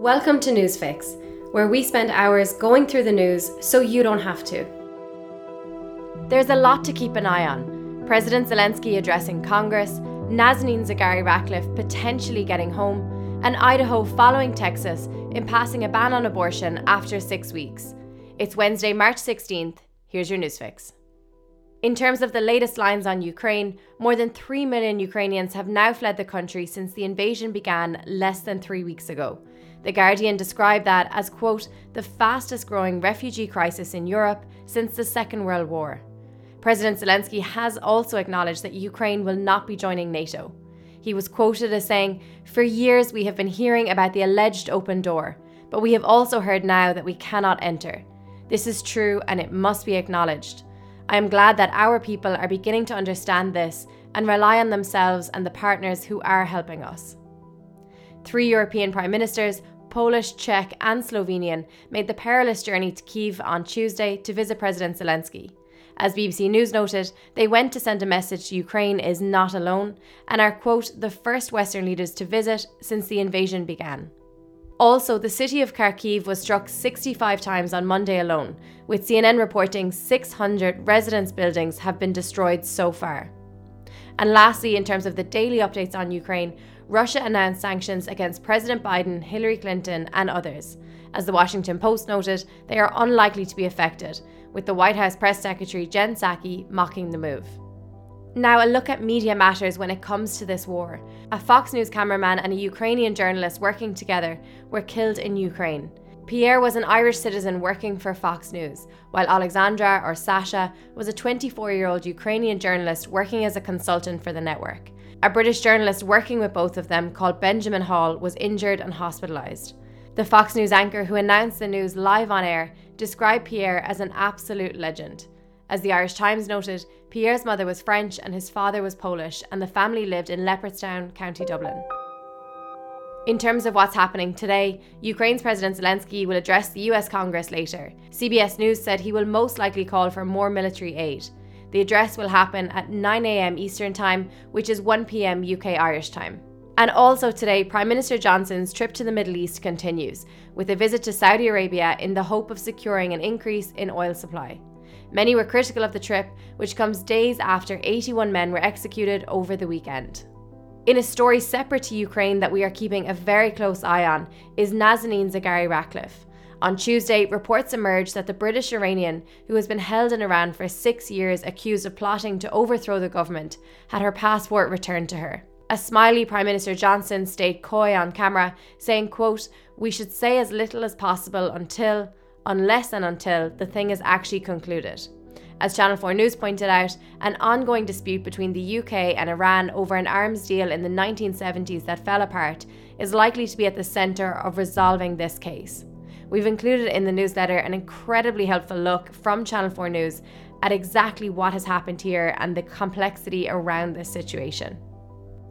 Welcome to Newsfix, where we spend hours going through the news so you don't have to. There's a lot to keep an eye on. President Zelensky addressing Congress, Nazanin Zaghari Ratcliffe potentially getting home, and Idaho following Texas in passing a ban on abortion after six weeks. It's Wednesday, March 16th. Here's your Newsfix. In terms of the latest lines on Ukraine, more than 3 million Ukrainians have now fled the country since the invasion began less than three weeks ago. The Guardian described that as, quote, the fastest growing refugee crisis in Europe since the Second World War. President Zelensky has also acknowledged that Ukraine will not be joining NATO. He was quoted as saying, For years we have been hearing about the alleged open door, but we have also heard now that we cannot enter. This is true and it must be acknowledged. I am glad that our people are beginning to understand this and rely on themselves and the partners who are helping us. Three European prime ministers, Polish, Czech, and Slovenian, made the perilous journey to Kiev on Tuesday to visit President Zelensky. As BBC News noted, they went to send a message Ukraine is not alone and are, quote, the first Western leaders to visit since the invasion began. Also, the city of Kharkiv was struck 65 times on Monday alone, with CNN reporting 600 residence buildings have been destroyed so far. And lastly, in terms of the daily updates on Ukraine, Russia announced sanctions against President Biden, Hillary Clinton, and others. As the Washington Post noted, they are unlikely to be affected, with the White House press secretary Jen Psaki mocking the move. Now, a look at media matters when it comes to this war. A Fox News cameraman and a Ukrainian journalist working together were killed in Ukraine. Pierre was an Irish citizen working for Fox News, while Alexandra, or Sasha, was a 24 year old Ukrainian journalist working as a consultant for the network. A British journalist working with both of them, called Benjamin Hall, was injured and hospitalised. The Fox News anchor who announced the news live on air described Pierre as an absolute legend. As the Irish Times noted, Pierre's mother was French and his father was Polish, and the family lived in Leopardstown, County Dublin. In terms of what's happening today, Ukraine's President Zelensky will address the US Congress later. CBS News said he will most likely call for more military aid. The address will happen at 9am Eastern Time, which is 1pm UK Irish time. And also today, Prime Minister Johnson's trip to the Middle East continues, with a visit to Saudi Arabia in the hope of securing an increase in oil supply. Many were critical of the trip, which comes days after 81 men were executed over the weekend. In a story separate to Ukraine that we are keeping a very close eye on is Nazanin Zaghari Ratcliffe. On Tuesday, reports emerged that the British Iranian, who has been held in Iran for six years accused of plotting to overthrow the government, had her passport returned to her. A smiley Prime Minister Johnson stayed coy on camera, saying, quote, We should say as little as possible until, unless and until, the thing is actually concluded. As Channel 4 News pointed out, an ongoing dispute between the UK and Iran over an arms deal in the 1970s that fell apart is likely to be at the centre of resolving this case. We've included in the newsletter an incredibly helpful look from Channel 4 News at exactly what has happened here and the complexity around this situation.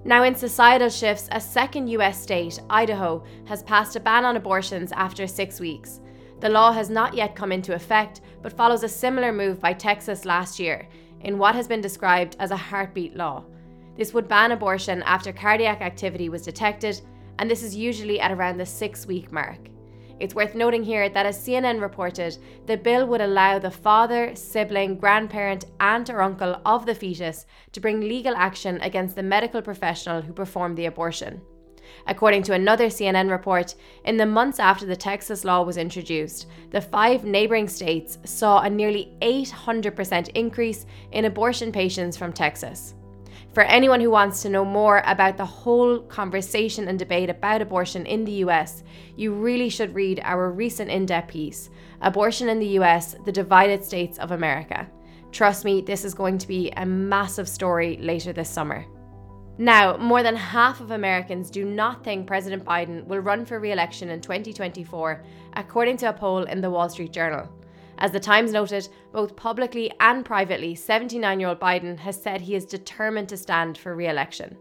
Now, in societal shifts, a second US state, Idaho, has passed a ban on abortions after six weeks. The law has not yet come into effect, but follows a similar move by Texas last year in what has been described as a heartbeat law. This would ban abortion after cardiac activity was detected, and this is usually at around the six week mark. It's worth noting here that as CNN reported, the bill would allow the father, sibling, grandparent, aunt, or uncle of the fetus to bring legal action against the medical professional who performed the abortion. According to another CNN report, in the months after the Texas law was introduced, the five neighbouring states saw a nearly 800% increase in abortion patients from Texas. For anyone who wants to know more about the whole conversation and debate about abortion in the US, you really should read our recent in depth piece Abortion in the US The Divided States of America. Trust me, this is going to be a massive story later this summer. Now, more than half of Americans do not think President Biden will run for re election in 2024, according to a poll in the Wall Street Journal. As the Times noted, both publicly and privately, 79 year old Biden has said he is determined to stand for re election.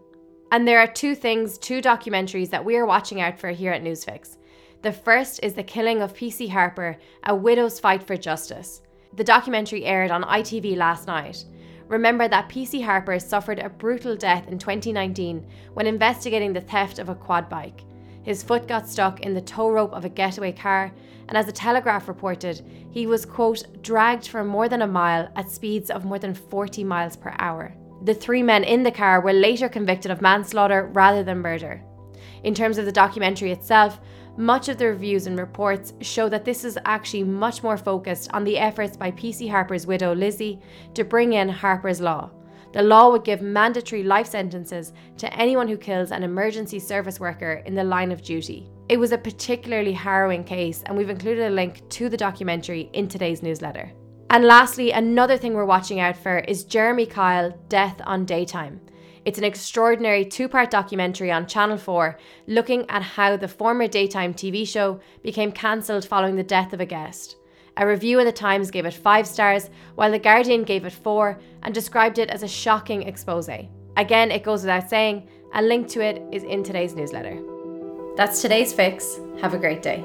And there are two things, two documentaries that we are watching out for here at Newsfix. The first is The Killing of PC Harper, A Widow's Fight for Justice. The documentary aired on ITV last night. Remember that PC Harper suffered a brutal death in 2019 when investigating the theft of a quad bike. His foot got stuck in the tow rope of a getaway car, and as the Telegraph reported, he was, quote, dragged for more than a mile at speeds of more than 40 miles per hour. The three men in the car were later convicted of manslaughter rather than murder. In terms of the documentary itself, much of the reviews and reports show that this is actually much more focused on the efforts by PC Harper's widow Lizzie to bring in Harper's Law. The law would give mandatory life sentences to anyone who kills an emergency service worker in the line of duty. It was a particularly harrowing case, and we've included a link to the documentary in today's newsletter. And lastly, another thing we're watching out for is Jeremy Kyle Death on Daytime. It's an extraordinary two part documentary on Channel 4 looking at how the former daytime TV show became cancelled following the death of a guest. A review in The Times gave it five stars, while The Guardian gave it four and described it as a shocking expose. Again, it goes without saying, a link to it is in today's newsletter. That's today's fix. Have a great day.